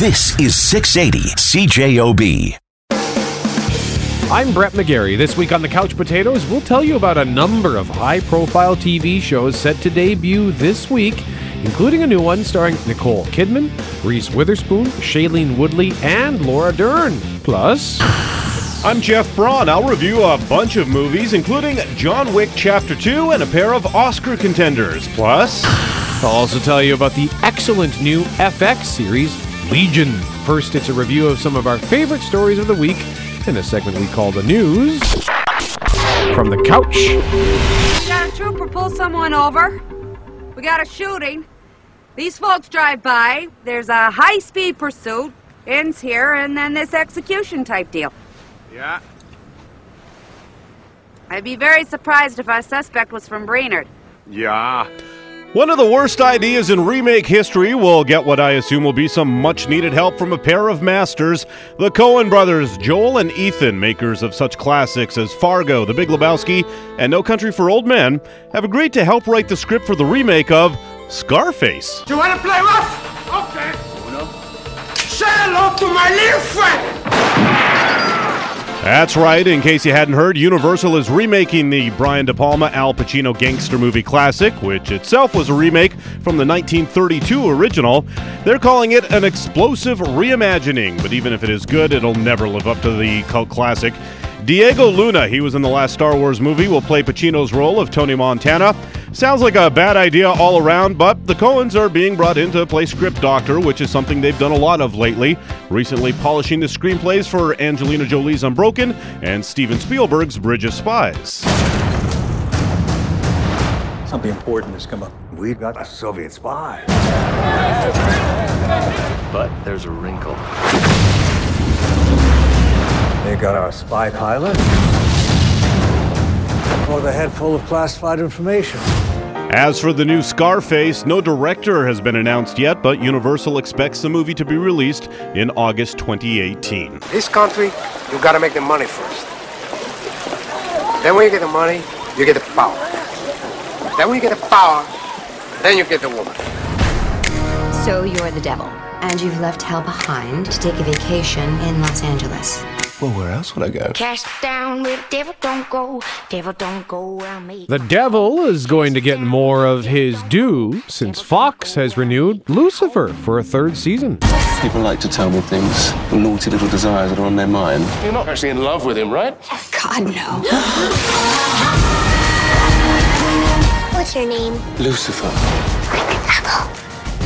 This is 680 CJOB. I'm Brett McGarry. This week on the Couch Potatoes, we'll tell you about a number of high profile TV shows set to debut this week, including a new one starring Nicole Kidman, Reese Witherspoon, Shailene Woodley, and Laura Dern. Plus, I'm Jeff Braun. I'll review a bunch of movies, including John Wick Chapter 2 and a pair of Oscar contenders. Plus, I'll also tell you about the excellent new FX series, Legion. First, it's a review of some of our favorite stories of the week in a segment we call the news from the couch. We got a trooper pull someone over. We got a shooting. These folks drive by. There's a high speed pursuit. Ends here, and then this execution type deal. yeah, I'd be very surprised if our suspect was from Brainerd. yeah. One of the worst ideas in remake history will get what I assume will be some much needed help from a pair of masters. The Coen brothers, Joel and Ethan, makers of such classics as Fargo, The Big Lebowski, and No Country for Old Men, have agreed to help write the script for the remake of Scarface. Do you wanna play rough? Okay. Oh, Say hello to my little friend. That's right. In case you hadn't heard, Universal is remaking the Brian De Palma Al Pacino gangster movie classic, which itself was a remake from the 1932 original. They're calling it an explosive reimagining, but even if it is good, it'll never live up to the cult classic. Diego Luna, he was in the last Star Wars movie, will play Pacino's role of Tony Montana. Sounds like a bad idea all around, but the Coens are being brought in to play script doctor, which is something they've done a lot of lately. Recently polishing the screenplays for Angelina Jolie's Unbroken and Steven Spielberg's Bridge of Spies. Something important has come up. We've got a Soviet spy. But there's a wrinkle. They got our spy pilot. Or the head full of classified information. As for the new Scarface, no director has been announced yet, but Universal expects the movie to be released in August 2018. This country, you gotta make the money first. Then when you get the money, you get the power. Then when you get the power, then you get the woman. So you're the devil, and you've left hell behind to take a vacation in Los Angeles. Well, where else would I go? Cash down with devil don't go, devil don't go around me. The devil is going to get more of his due since Fox has renewed Lucifer for a third season. People like to tell me things, the naughty little desires that are on their mind. You're not actually in love with him, right? God, no. What's your name? Lucifer.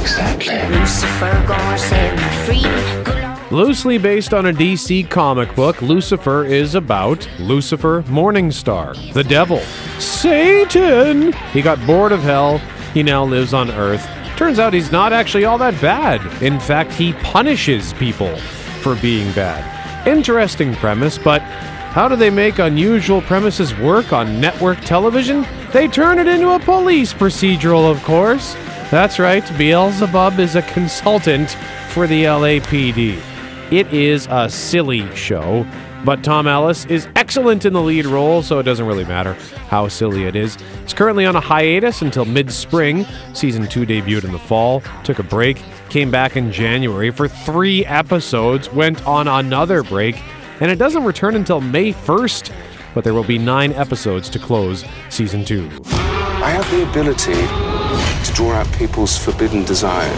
Exactly. Lucifer gonna set me free. Loosely based on a DC comic book, Lucifer is about Lucifer Morningstar, the devil. Satan! He got bored of hell. He now lives on Earth. Turns out he's not actually all that bad. In fact, he punishes people for being bad. Interesting premise, but how do they make unusual premises work on network television? They turn it into a police procedural, of course. That's right, Beelzebub is a consultant for the LAPD. It is a silly show, but Tom Ellis is excellent in the lead role, so it doesn't really matter how silly it is. It's currently on a hiatus until mid spring. Season 2 debuted in the fall, took a break, came back in January for three episodes, went on another break, and it doesn't return until May 1st, but there will be nine episodes to close season 2. I have the ability draw out people's forbidden desires.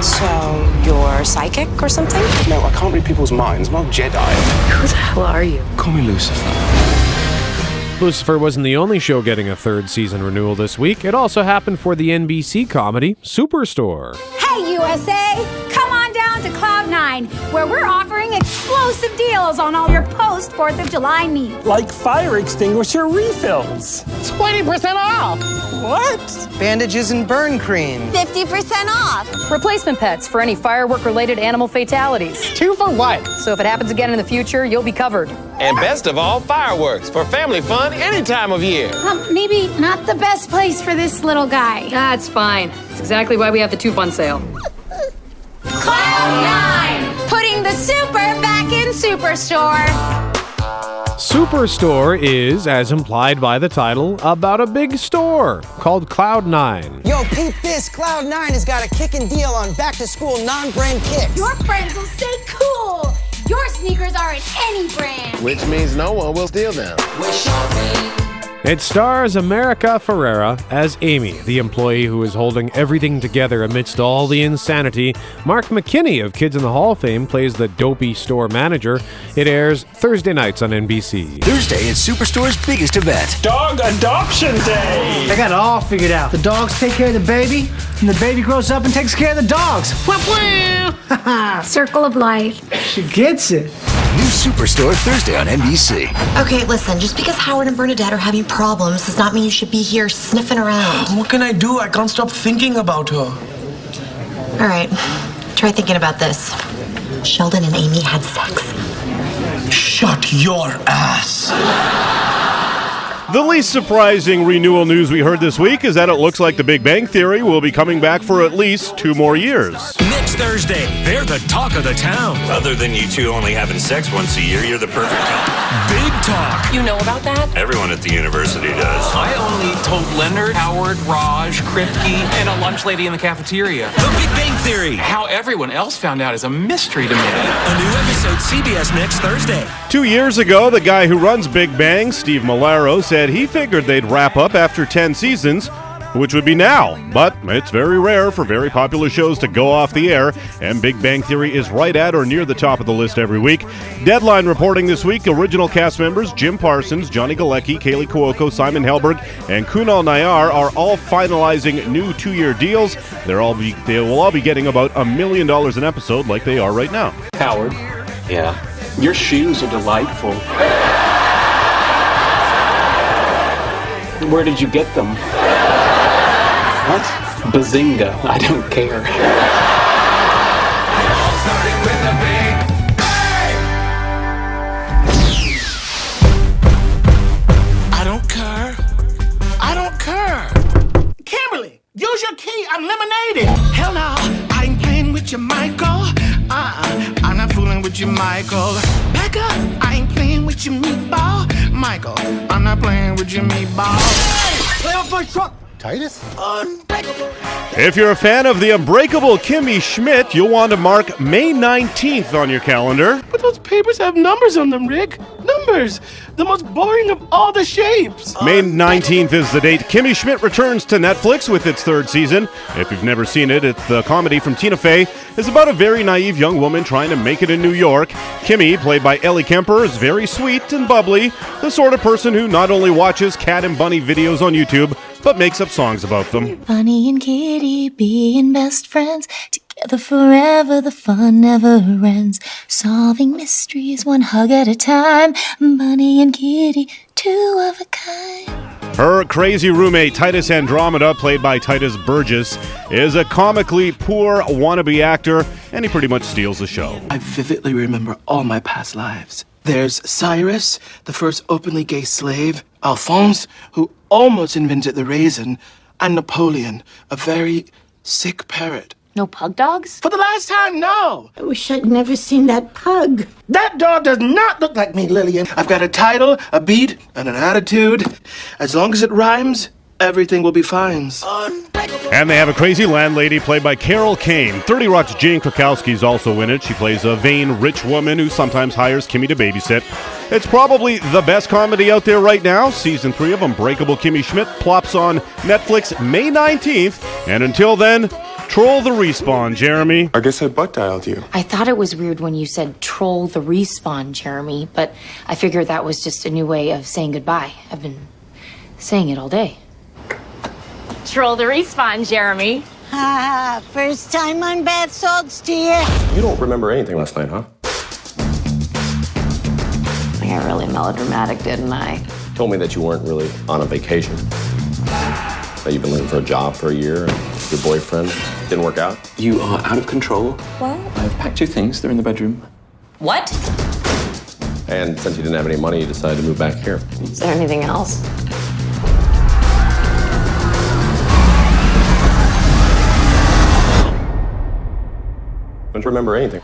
So you're psychic or something? No, I can't read people's minds. I'm not a Jedi. Who the hell are you? Call me Lucifer. Lucifer wasn't the only show getting a third season renewal this week. It also happened for the NBC comedy Superstore. Hey, USA! Come on down to Cloud9, where we're offering explosive deals on all your post 4th of July needs. Like fire extinguisher refills. 20% off! What? Bandages and burn cream. 50% off. Replacement pets for any firework related animal fatalities. Two for what? So if it happens again in the future, you'll be covered. And best of all, fireworks for family fun any time of year. Um, maybe not the best place for this little guy. That's fine. That's exactly why we have the two fun sale. Cloud9! Putting the super back in Superstore. Superstore is, as implied by the title, about a big store called Cloud9. Yo, peep this. Cloud9 has got a kicking deal on back to school non brand kicks. Your friends will say cool. Your sneakers are in any brand. Which means no one will steal them. It stars America Ferrera as Amy, the employee who is holding everything together amidst all the insanity. Mark McKinney of Kids in the Hall fame plays the dopey store manager. It airs Thursday nights on NBC. Thursday is Superstore's biggest event. Dog Adoption Day! I got it all figured out. The dogs take care of the baby, and the baby grows up and takes care of the dogs. Circle of life. She gets it. New Superstore Thursday on NBC. Okay, listen, just because Howard and Bernadette are having problems does not mean you should be here sniffing around. What can I do? I can't stop thinking about her. All right, try thinking about this. Sheldon and Amy had sex. Shut your ass. The least surprising renewal news we heard this week is that it looks like The Big Bang Theory will be coming back for at least two more years. Next Thursday, they're the talk of the town. Other than you two only having sex once a year, you're the perfect couple. Big talk. You know about that? Everyone at the university does. I only told Leonard, Howard, Raj, Kripke, and a lunch lady in the cafeteria. The Big Bang Theory. How everyone else found out is a mystery to me. A new episode CBS next Thursday. Two years ago, the guy who runs Big Bang, Steve Molaro, said he figured they'd wrap up after 10 seasons, which would be now. But it's very rare for very popular shows to go off the air, and Big Bang Theory is right at or near the top of the list every week. Deadline reporting this week original cast members Jim Parsons, Johnny Galecki, Kaley Cuoco, Simon Helberg, and Kunal Nayyar are all finalizing new two year deals. They're all be, they will all be getting about a million dollars an episode like they are right now. Howard, Yeah. your shoes are delightful. Where did you get them? What? Bazinga. I don't care. I don't care. I don't care. Kimberly, use your key. I'm lemonading. Hell no, I ain't playing with you, Michael. Uh-uh, I'm not fooling with you, Michael. Back up, I ain't playing with you, meatball. Michael, I'm not playing with you, meatball. Hey, play off my truck. Titus? Unbreakable. If you're a fan of the unbreakable Kimmy Schmidt, you'll want to mark May 19th on your calendar. But those papers have numbers on them, Rick. Numbers. The most boring of all the shapes. May 19th is the date Kimmy Schmidt returns to Netflix with its third season. If you've never seen it, it's the comedy from Tina Fey is about a very naive young woman trying to make it in New York. Kimmy, played by Ellie Kemper, is very sweet and bubbly, the sort of person who not only watches cat and bunny videos on YouTube, but makes up songs about them. Bunny and Kitty being best friends. Together forever, the fun never ends. Solving mysteries one hug at a time. Bunny and Kitty, two of a kind. Her crazy roommate, Titus Andromeda, played by Tituss Burgess, is a comically poor wannabe actor, and he pretty much steals the show. I vividly remember all my past lives. There's Cyrus, the first openly gay slave, Alphonse, who almost invented the raisin, and Napoleon, a very sick parrot. No pug dogs? For the last time, no! I wish I'd never seen that pug. That dog does not look like me, Lillian. I've got a title, a beat, and an attitude. As long as it rhymes, everything will be fine. And they have a crazy landlady played by Carol Kane. 30 Rock's Jane Krakowski is also in it. She plays a vain, rich woman who sometimes hires Kimmy to babysit. It's probably the best comedy out there right now. Season 3 of Unbreakable Kimmy Schmidt plops on Netflix May 19th. And until then, troll the respawn, Jeremy. I guess I butt dialed you. I thought it was weird when you said troll the respawn, Jeremy, but I figured that was just a new way of saying goodbye. I've been saying it all day. Troll the respawn, Jeremy. Ah, first time on bath salts, dear. You You don't remember anything last night, huh? I got really melodramatic, didn't I? Told me that you weren't really on a vacation. That you've been looking for a job for a year and your boyfriend didn't work out. You are out of control. What? I've packed your things. They're in the bedroom. What? And since you didn't have any money, you decided to move back here. Is there anything else? Don't remember anything.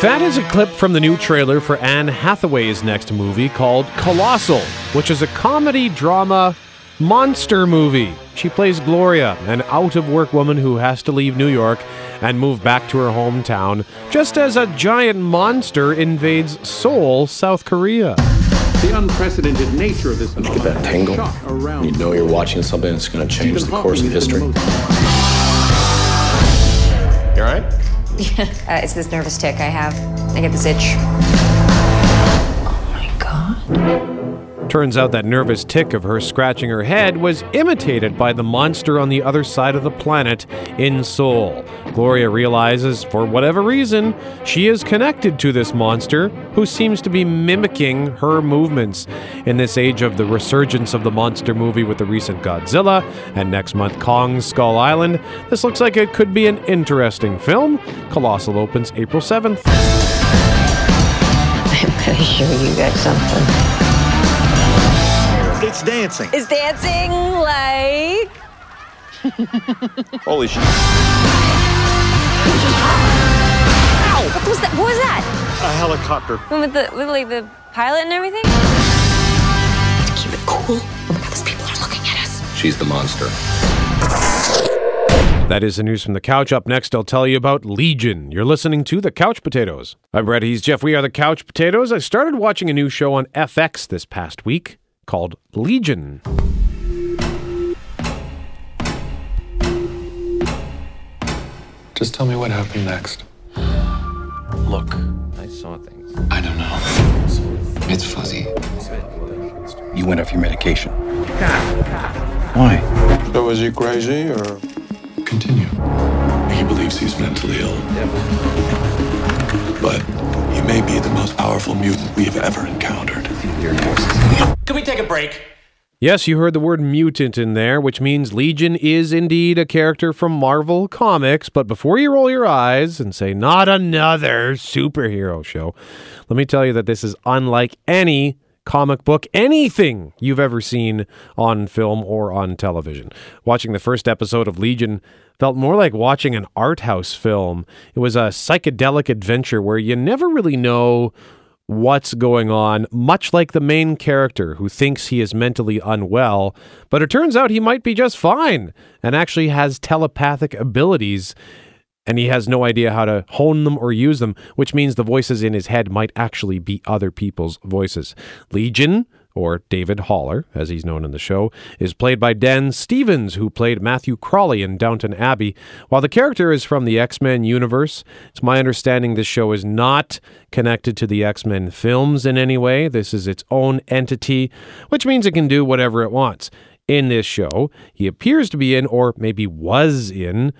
That is a clip from the new trailer for Anne Hathaway's next movie called Colossal, which is a comedy drama monster movie. She plays Gloria, an out of work woman who has to leave New York and move back to her hometown just as a giant monster invades Seoul, South Korea. The unprecedented nature of this Get that tingle. You know you're watching something that's going to change the course of history. You all right? uh, it's this nervous tick I have. I get this itch. Turns out that nervous tick of her scratching her head was imitated by the monster on the other side of the planet in Seoul. Gloria realizes, for whatever reason, she is connected to this monster who seems to be mimicking her movements. In this age of the resurgence of the monster movie with the recent Godzilla and next month Kong Skull Island, this looks like it could be an interesting film. Colossal opens April 7th. I'm pretty sure you got something. It's dancing. Is dancing like. Holy shit. Ow! What was that? What was that? A helicopter. With the with like the pilot and everything. Keep it cool. Oh my god, those people are looking at us. She's the monster. That is the news from the couch. Up next, I'll tell you about Legion. You're listening to The Couch Potatoes. I'm Brett. He's Jeff. We are The Couch Potatoes. I started watching a new show on FX this past week called Legion. Just tell me what happened next. Look, I saw things. I don't know. It's fuzzy. You went off your medication. Why? So was he crazy or continue? He believes he's mentally ill. But he may be the most powerful mutant we've ever encountered. Can we take a break? Yes, you heard the word mutant in there, which means Legion is indeed a character from Marvel Comics. But before you roll your eyes and say, not another superhero show, let me tell you that this is unlike any comic book, anything you've ever seen on film or on television. Watching the first episode of Legion felt more like watching an art house film. It was a psychedelic adventure where you never really know what's going on, much like the main character who thinks he is mentally unwell, but it turns out he might be just fine and actually has telepathic abilities. And he has no idea how to hone them or use them, which means the voices in his head might actually be other people's voices. Legion, or David Haller, as he's known in the show, is played by Dan Stevens, who played Matthew Crawley in Downton Abbey. While the character is from the X Men universe, it's my understanding this show is not connected to the X Men films in any way. This is its own entity, which means it can do whatever it wants. In this show, he appears to be in, or maybe was in,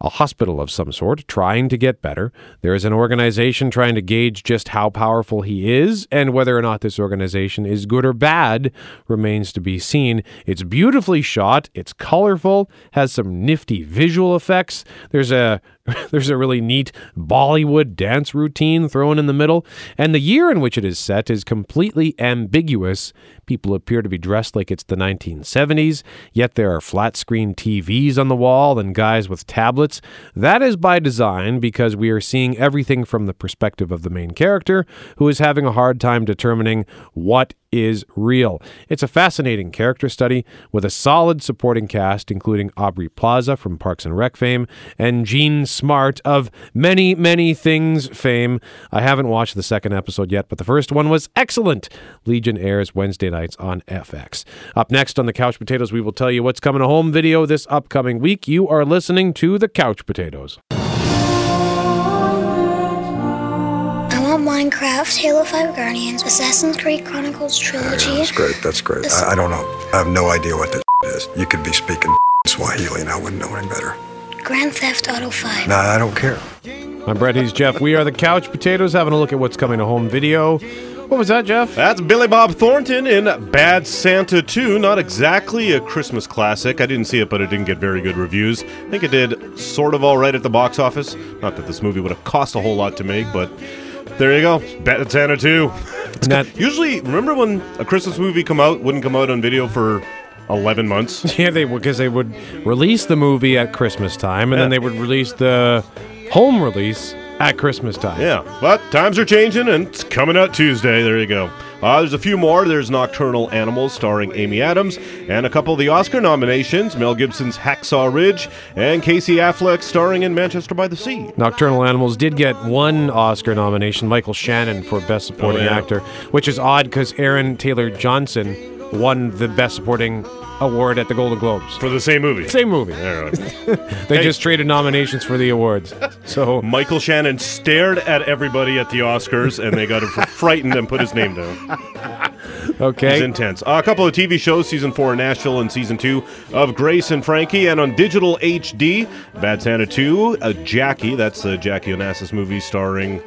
a hospital of some sort, trying to get better. There is an organization trying to gauge just how powerful he is, and whether or not this organization is good or bad remains to be seen. It's beautifully shot, it's colorful, has some nifty visual effects. There's a there's a really neat Bollywood dance routine thrown in the middle, and the year in which it is set is completely ambiguous. People appear to be dressed like it's the 1970s, yet there are flat screen TVs on the wall and guys with tablets. That is by design because we are seeing everything from the perspective of the main character, who is having a hard time determining what is real. It's a fascinating character study with a solid supporting cast, including Aubrey Plaza from Parks and Rec fame and Jean Smart of many, many things fame. I haven't watched the second episode yet, but the first one was excellent. Legion airs Wednesday nights on FX. Up next on the Couch Potatoes, we will tell you what's coming to home video this upcoming week. You are listening to the Couch Potatoes. I Minecraft, Halo 5 Guardians, Assassin's Creed Chronicles Trilogy. That's great. That's great. I, I don't know. I have no idea what this is. You could be speaking Swahili and I wouldn't know any better. Grand Theft Auto 5. Nah, I don't care. I'm Brett. He's Jeff. We are the Couch Potatoes, having a look at what's coming to home video. What was that, Jeff? That's Billy Bob Thornton in Bad Santa 2. Not exactly a Christmas classic. I didn't see it, but it didn't get very good reviews. I think it did sort of all right at the box office. Not that this movie would have cost a whole lot to make, but there you go. Santa 2. It's That- Usually, remember when a Christmas movie come out, wouldn't come out on video for 11 months? Yeah, they would because they would release the movie at Christmas time, and then they would release the home release at Christmas time. Yeah, but times are changing and it's coming out Tuesday. There you go. Uh, there's a few more. There's Nocturnal Animals starring Amy Adams, and a couple of the Oscar nominations Mel Gibson's Hacksaw Ridge, and Casey Affleck starring in Manchester by the Sea. Nocturnal Animals did get one Oscar nomination, Michael Shannon for Best Supporting Oh, yeah. Actor, which is odd because Aaron Taylor Johnson won the Best Supporting Award at the Golden Globes. For the same movie. Same movie. They Hey. just traded nominations for the awards. So Michael Shannon stared at everybody at the Oscars, and they got him frightened and put his name down. Okay. It's intense. Uh, a couple of TV shows, season four in Nashville and season two of Grace and Frankie, and on digital HD, Bad Santa 2, uh, Jackie, that's the Jackie Onassis movie starring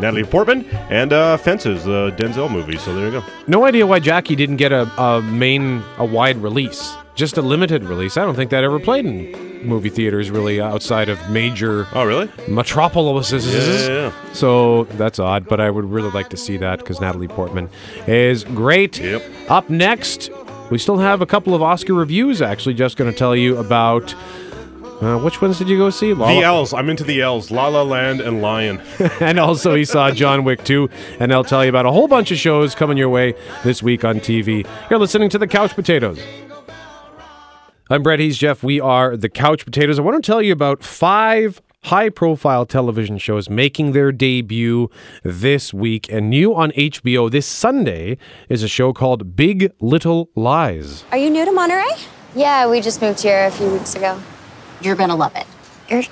Natalie Portman, and uh, Fences, the Denzel movie. So there you go. No idea why Jackie didn't get a, a main, a wide release. Just a limited release. I don't think that ever played in movie theaters really outside of major. Oh, really? Metropolises. Yeah, yeah, yeah. So that's odd, but I would really like to see that because Natalie Portman is great. Yep. Up next, we still have a couple of Oscar reviews. Actually, just going to tell you about. Uh, which ones did you go see? La The La- L's. I'm into the L's. La La Land and Lion. and also he saw John Wick 2, and I'll tell you about a whole bunch of shows coming your way this week on TV. You're listening to the Couch Potatoes. I'm Brett. He's Jeff. We are the Couch Potatoes. I want to tell you about five high profile television shows making their debut this week. And new on HBO this Sunday is a show called Big Little Lies. Are you new to Monterey? Yeah, we just moved here a few weeks ago. You're gonna love it. You're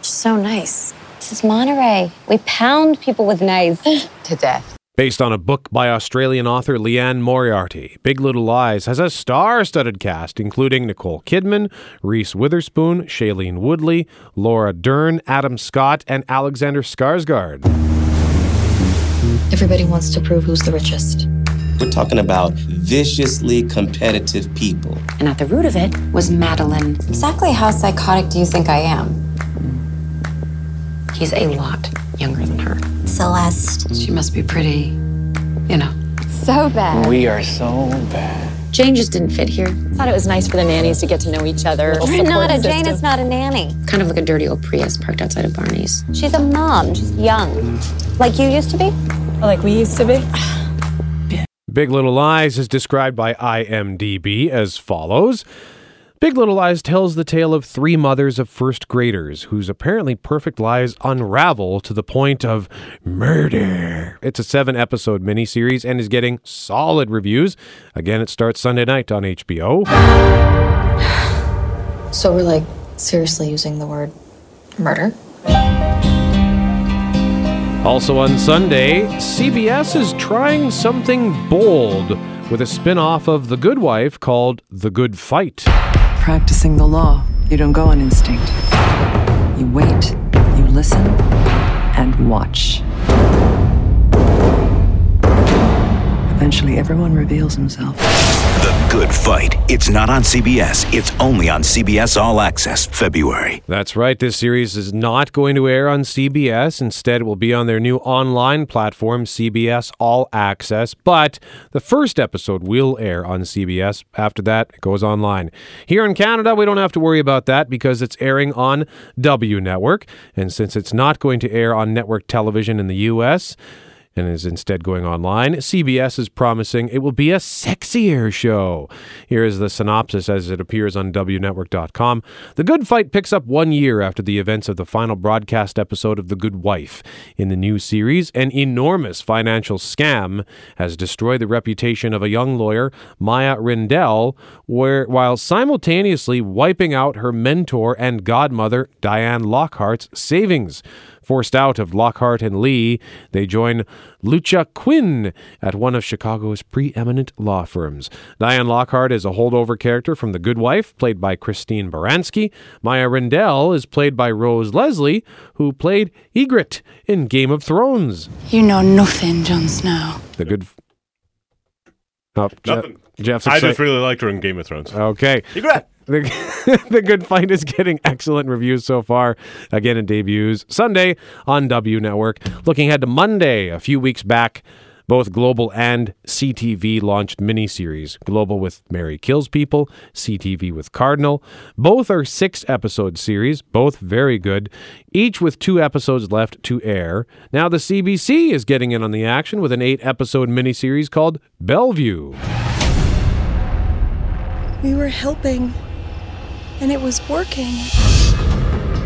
so nice. This is Monterey. We pound people with knives. To death. Based on a book by Australian author Liane Moriarty, Big Little Lies has a star studded cast, including Nicole Kidman, Reese Witherspoon, Shailene Woodley, Laura Dern, Adam Scott, and Alexander Skarsgård. Everybody wants to prove who's the richest. We're talking about viciously competitive people. And at the root of it was Madeline. Exactly how psychotic do you think I am? He's a lot younger than her. Celeste. She must be pretty, you know. So bad. We are so bad. Jane just didn't fit here. Thought it was nice for the nannies to get to know each other. Renata, Jane is not a nanny. Kind of like a dirty old Prius parked outside of Barney's. She's a mom. She's young. Like you used to be? Like we used to be. Big Little Lies is described by IMDb as follows. Big Little Lies tells the tale of three mothers of first graders whose apparently perfect lives unravel to the point of murder. It's a seven episode miniseries and is getting solid reviews. Again, it starts Sunday night on HBO. So we're like seriously using the word murder? Also on Sunday, CBS is trying something bold with a spin off of The Good Wife called The Good Fight. Practicing the law, you don't go on instinct. You wait, you listen, and watch. Eventually, everyone reveals himself. Good Fight. It's not on CBS. It's only on CBS All Access February. That's right. This series is not going to air on CBS. Instead, it will be on their new online platform, CBS All Access. But the first episode will air on CBS. After that, it goes online. Here in Canada, we don't have to worry about that because it's airing on W Network. And since it's not going to air on network television in the U.S., and is instead going online. CBS is promising it will be a sexier show. Here is the synopsis as it appears on WNetwork.com. The Good Fight picks up one year after the events of the final broadcast episode of The Good Wife. In the new series, an enormous financial scam has destroyed the reputation of a young lawyer, Maia Rindell, where, while simultaneously wiping out her mentor and godmother, Diane Lockhart's savings. Forced out of Lockhart and Lee, they join Lucca Quinn at one of Chicago's preeminent law firms. Diane Lockhart is a holdover character from The Good Wife, played by Christine Baranski. Maia Rindell is played by Rose Leslie, who played Ygritte in Game of Thrones. You know nothing, Jon Snow. The Good. Oh, Je- Nothing. Jeff's I just really liked her in Game of Thrones. Okay. Ygritte. The, the Good Fight is getting excellent reviews so far. Again, it debuts Sunday on W Network. Looking ahead to Monday, a few weeks back Both Global and CTV launched miniseries. Global with Mary Kills People, CTV with Cardinal. Both are six episode series, both very good, each with two episodes left to air. Now the CBC is getting in on the action with an eight episode miniseries called Bellevue. We were helping, and it was working.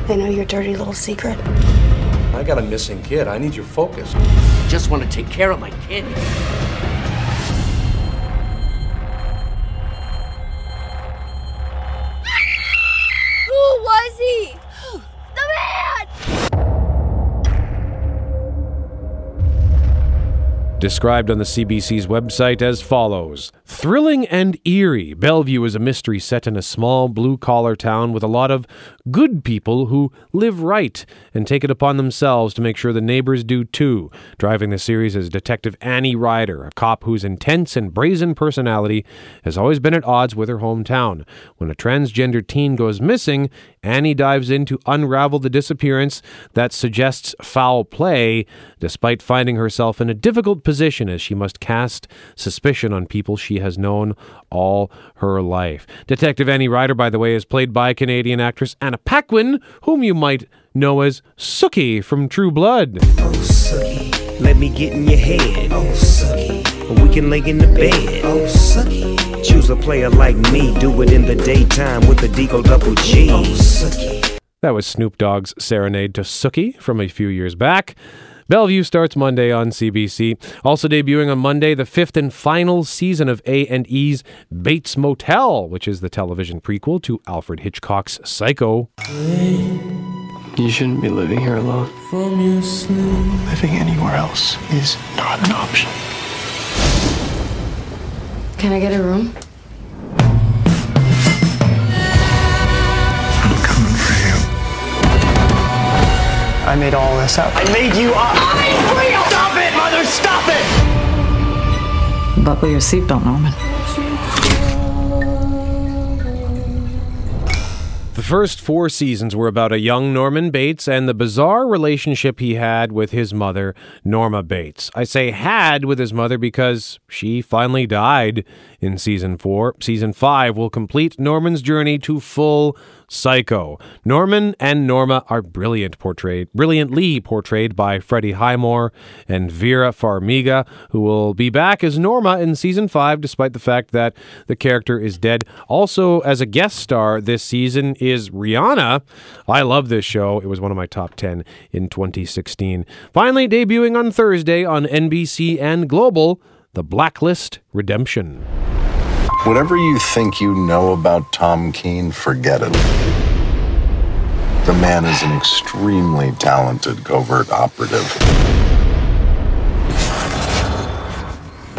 I know your dirty little secret. I got a missing kid. I need your focus. I Just want to take care of my kid. Who was he? Described on the CBC's website as follows Thrilling and eerie, Bellevue is a mystery set in a small blue collar town with a lot of good people who live right and take it upon themselves to make sure the neighbors do too. Driving the series is Detective Annie Ryder, a cop whose intense and brazen personality has always been at odds with her hometown. When a transgender teen goes missing, Annie dives in to unravel the disappearance that suggests foul play, despite finding herself in a difficult position as she must cast suspicion on people she has known all her life. Detective Annie Ryder, by the way, is played by Canadian actress Anna Paquin, whom you might know as Sookie from True Blood. Oh, Sookie, let me get in your head. Oh, Sookie, we can lay in the bed. Oh, Sookie, choose a player like me, do it in the daytime with the Deagle Double G. Oh, Sookie. That was Snoop Dogg's Serenade to Sookie from a few years back. Bellevue starts Monday on CBC. Also debuting on Monday, the fifth and final season of A&E's Bates Motel, which is the television prequel to Alfred Hitchcock's Psycho. You shouldn't be living here alone. Living anywhere else is not an option. Can I get a room? I'm coming for you. I made all this up. I made you up. Stop it, mother! Stop it! Buckle your seatbelt, Norman. The first four seasons were about a young Norman Bates and the bizarre relationship he had with his mother, Norma Bates. I say had with his mother because she finally died in season four. Season five will complete Norman's journey to full psycho. Norman and Norma are brilliant portrayed, brilliantly portrayed by Freddie Highmore and Vera Farmiga, who will be back as Norma in season five, despite the fact that the character is dead. Also, as a guest star this season is Rihanna. I love this show. It was one of my top 10 in 2016. Finally, debuting on Thursday on NBC and Global, The Blacklist Redemption. Whatever you think you know about Tom Keen, forget it. The man is an extremely talented covert operative.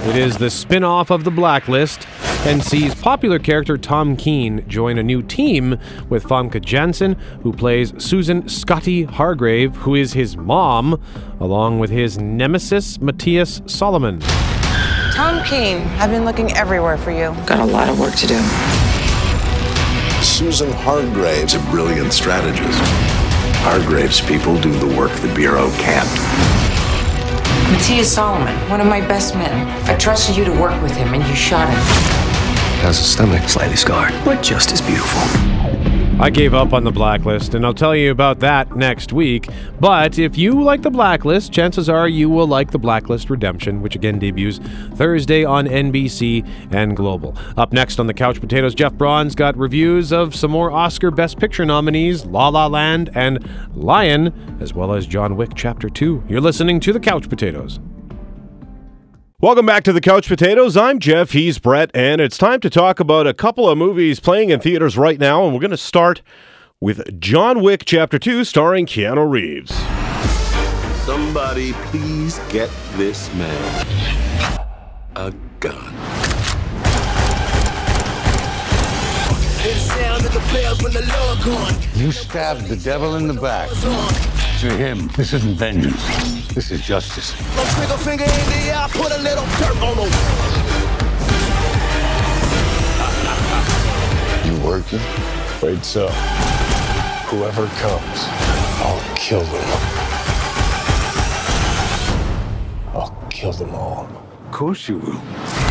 It is the spin off of The Blacklist and sees popular character Tom Keen join a new team with Famke Janssen, who plays Susan Scottie Hargrave, who is his mom, along with his nemesis, Matthias Solomon. Tom Keen, I've been looking everywhere for you. Got a lot of work to do. Susan Hargrave's a brilliant strategist. Hargrave's people do the work the Bureau can't. Matthias Solomon, one of my best men. I trusted you to work with him, and you shot him. Has a stomach slightly scarred, but just as beautiful. I gave up on the blacklist, and I'll tell you about that next week. But if you like the blacklist, chances are you will like the Blacklist Redemption, which again debuts Thursday on NBC and Global. Up next on the Couch Potatoes, Jeff Braun's got reviews of some more Oscar Best Picture nominees, La La Land and Lion, as well as John Wick Chapter 2. You're listening to the Couch Potatoes. Welcome back to the Couch Potatoes. I'm Jeff. He's Brett, and it's time to talk about a couple of movies playing in theaters right now. And we're going to start with John Wick Chapter 2, starring Keanu Reeves. Somebody please get this man a gun. You stabbed the devil in the back. To him, this isn't vengeance. This is justice. Trigger finger in the eye, put a little dirt on him. You working? Afraid so. Whoever comes, I'll kill them. I'll kill them all. Of course you will.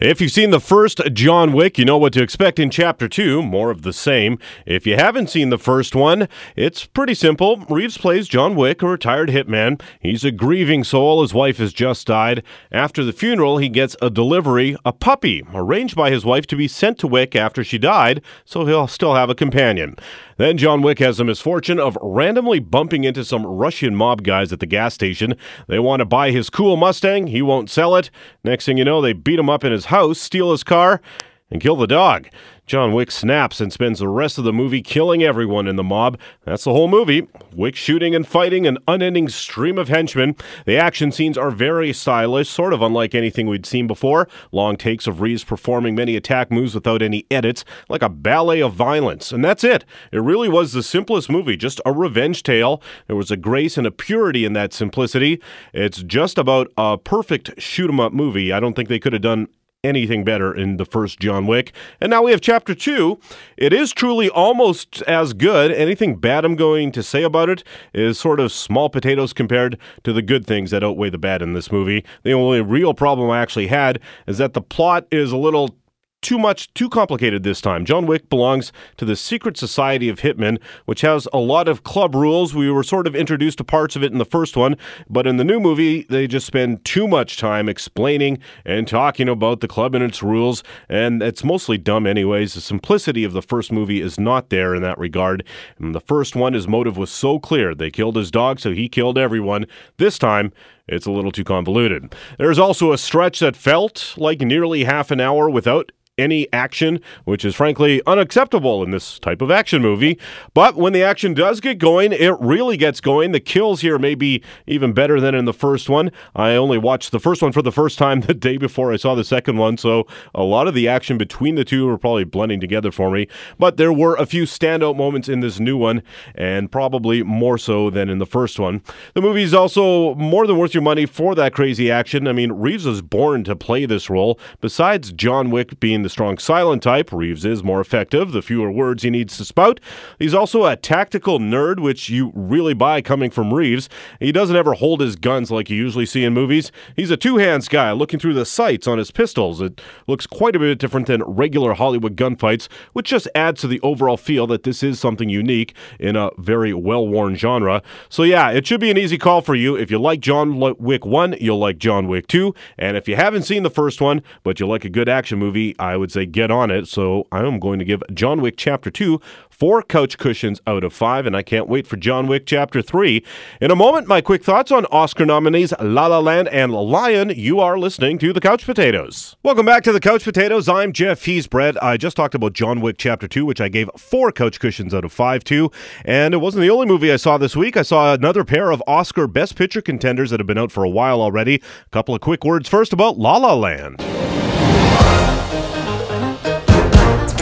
If you've seen the first John Wick, you know what to expect in Chapter 2, more of the same. If you haven't seen the first one, it's pretty simple. Reeves plays John Wick, a retired hitman. He's a grieving soul. His wife has just died. After the funeral, he gets a delivery, a puppy, arranged by his wife to be sent to Wick after she died, so he'll still have a companion. Then John Wick has the misfortune of randomly bumping into some Russian mob guys at the gas station. They want to buy his cool Mustang. He won't sell it. Next thing you know, they beat him up in his house, steal his car, and kill the dog. John Wick snaps and spends the rest of the movie killing everyone in the mob. That's the whole movie. Wick shooting and fighting an unending stream of henchmen. The action scenes are very stylish, sort of unlike anything we'd seen before. Long takes of Reeves performing many attack moves without any edits, like a ballet of violence. And that's it. It really was the simplest movie, just a revenge tale. There was a grace and a purity in that simplicity. It's just about a perfect shoot 'em up movie. I don't think they could have done anything better in the first John Wick. And now we have chapter two. It is truly almost as good. Anything bad I'm going to say about it is sort of small potatoes compared to the good things that outweigh the bad in this movie. The only real problem I actually had is that the plot is a little too much, too complicated this time. John Wick belongs to the Secret Society of Hitmen, which has a lot of club rules. We were sort of introduced to parts of it in the first one, but in the new movie, they just spend too much time explaining and talking about the club and its rules, and it's mostly dumb, anyways. The simplicity of the first movie is not there in that regard. The first one, his motive was so clear. They killed his dog, so he killed everyone. This time, it's a little too convoluted. There's also a stretch that felt like nearly half an hour without any action, which is frankly unacceptable in this type of action movie. But when the action does get going, it really gets going. The kills here may be even better than in the first one. I only watched the first one for the first time the day before I saw the second one, so a lot of the action between the two are probably blending together for me. But there were a few standout moments in this new one, and probably more so than in the first one. The movie is also more than worth money for that crazy action. I mean, Reeves was born to play this role. Besides John Wick being the strong silent type, Reeves is more effective the fewer words he needs to spout. He's also a tactical nerd, which you really buy coming from Reeves. He doesn't ever hold his guns like you usually see in movies. He's a two hands guy looking through the sights on his pistols. It looks quite a bit different than regular Hollywood gunfights, which just adds to the overall feel that this is something unique in a very well worn genre. So, yeah, it should be an easy call for you. If you like John Wick 1, you'll like John Wick 2. And if you haven't seen the first one, but you like a good action movie, I would say get on it. So I am going to give John Wick Chapter 2 four couch cushions out of five, and I can't wait for John Wick Chapter 3. In a moment, my quick thoughts on Oscar nominees La La Land and Lion. You are listening to The Couch Potatoes. Welcome back to The Couch Potatoes. I'm Jeff He's Brett. I just talked about John Wick Chapter 2, which I gave four couch cushions out of five to, and it wasn't the only movie I saw this week. I saw another pair of Oscar Best Picture contenders that have been out for a while already. A couple of quick words first about La La Land.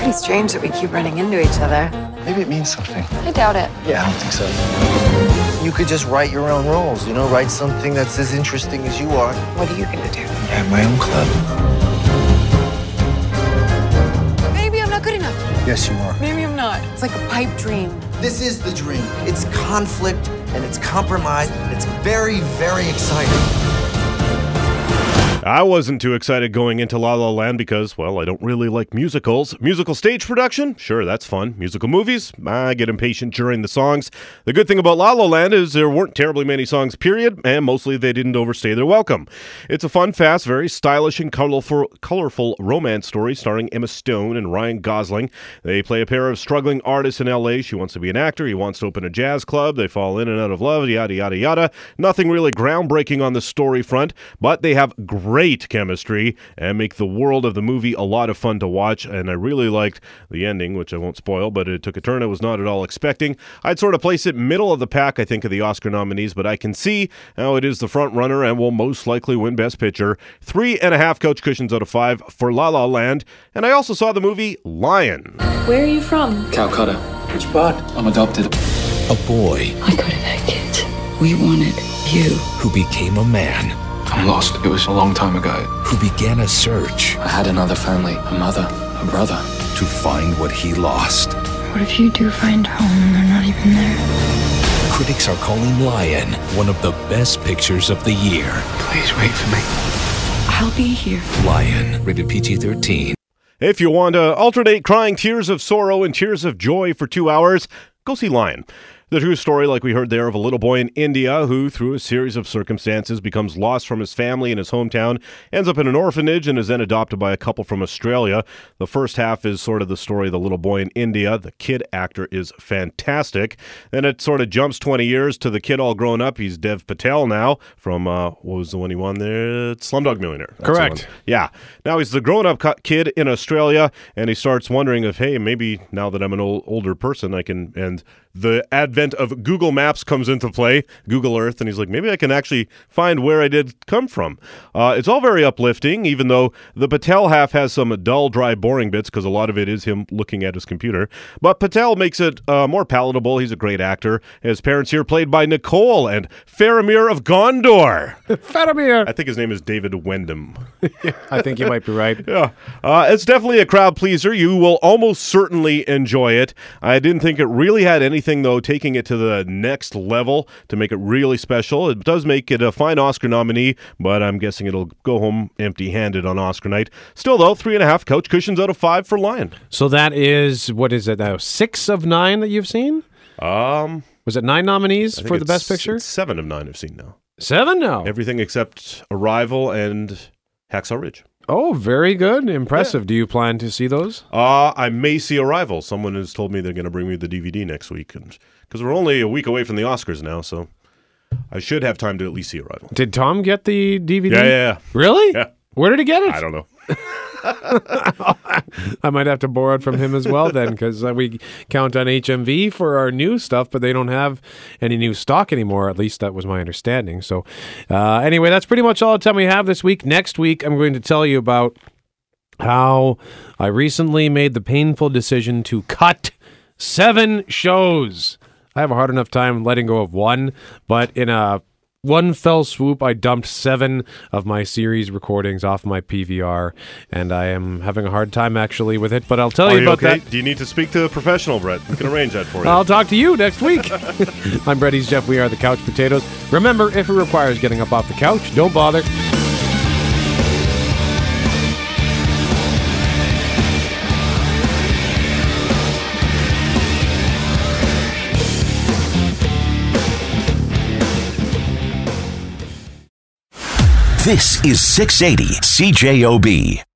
Pretty strange that we keep running into each other. Maybe it means something. I doubt it. Yeah, I don't think so. You could just write your own rules, you know, write something that's as interesting as you are. What are you gonna do? I have my own club. Maybe I'm not good enough. Yes, you are. Maybe I'm not. It's like a pipe dream. This is the dream. It's conflict and it's compromise and it's very, very exciting. I wasn't too excited going into La La Land because, well, I don't really like musicals. Musical stage production? Sure, that's fun. Musical movies? I get impatient during the songs. The good thing about La La Land is there weren't terribly many songs, period, and mostly they didn't overstay their welcome. It's a fun, fast, very stylish and colorful, colorful romance story starring Emma Stone and Ryan Gosling. They play a pair of struggling artists in LA. She wants to be an actor, he wants to open a jazz club. They fall in and out of love, yada, yada, yada. Nothing really groundbreaking on the story front, but they have great chemistry and make the world of the movie a lot of fun to watch. And I really liked the ending, which I won't spoil, but it took a turn I was not at all expecting. I'd sort of place it middle of the pack, I think, of the Oscar nominees, but I can see how it is the front runner and will most likely win Best Picture. Three and a half couch cushions out of five for La La Land. And I also saw the movie Lion. Where are you from? Calcutta. Which part? I'm adopted. A boy I go to that kid. We wanted you. who became a man I'm lost. It was a long time ago. who began a search I had another family, a mother, a brother. to find what he lost. What if you do find home and they're not even there? critics are calling Lion one of the best pictures of the year. Please wait for me. I'll be here. Lion, rated PG 13. If you want to alternate crying tears of sorrow and tears of joy for two hours, go see Lion. The true story, like we heard there, of a little boy in India who, through a series of circumstances, becomes lost from his family in his hometown, ends up in an orphanage, and is then adopted by a couple from Australia. The first half is sort of the story of the little boy in India. The kid actor is fantastic. Then it sort of jumps 20 years to the kid all grown up. He's Dev Patel now from, uh, what was the one he won there? Slumdog Millionaire. That's Correct. Yeah. Now he's the grown up kid in Australia, and he starts wondering if, hey, maybe now that I'm an old, older person, I can. And the advent of Google Maps comes into play, Google Earth, and he's like, maybe I can actually find where I did come from. Uh, it's all very uplifting, even though the Patel half has some dull, dry, boring bits because a lot of it is him looking at his computer. But Patel makes it uh, more palatable. He's a great actor. His parents here played by Nicole and Faramir of Gondor. Faramir. I think his name is David Wenham. I think you might be right. Yeah. Uh, it's definitely a crowd pleaser. You will almost certainly enjoy it. I didn't think it really had anything, though, taking it to the next level to make it really special. It does make it a fine Oscar nominee, but I'm guessing it'll go home empty handed on Oscar night. Still, though, three and a half couch cushions out of five for Lion. So that is what is it now? Six of nine that you've seen? Um, was it nine nominees for the best picture? seven of nine I've seen now. Seven now. Everything except Arrival and Hacksaw Ridge. Oh, very good, impressive. Do you plan to see those? Uh, I may see Arrival. Someone has told me they're going to bring me the DVD next week, and because we're only a week away from the Oscars now, so I should have time to at least see Arrival. Did Tom get the DVD? Yeah, yeah, yeah. Really? Yeah. Where did he get it? I don't know. I might have to borrow it from him as well then, because uh, we count on HMV for our new stuff, but they don't have any new stock anymore. At least that was my understanding. So, uh, anyway, that's pretty much all the time we have this week. Next week, I'm going to tell you about how I recently made the painful decision to cut seven shows. I have a hard enough time letting go of one, but in a one fell swoop, I dumped seven of my series recordings off my PVR, and I am having a hard time actually with it. But I'll tell Are you you about okay? that. Do you need to speak to a professional, Brett? We can arrange that for you. I'll talk to you next week. I'm Brett, he's Jeff. We are the Couch Potatoes. Remember, if it requires getting up off the couch, don't bother. This is 680 CJOB.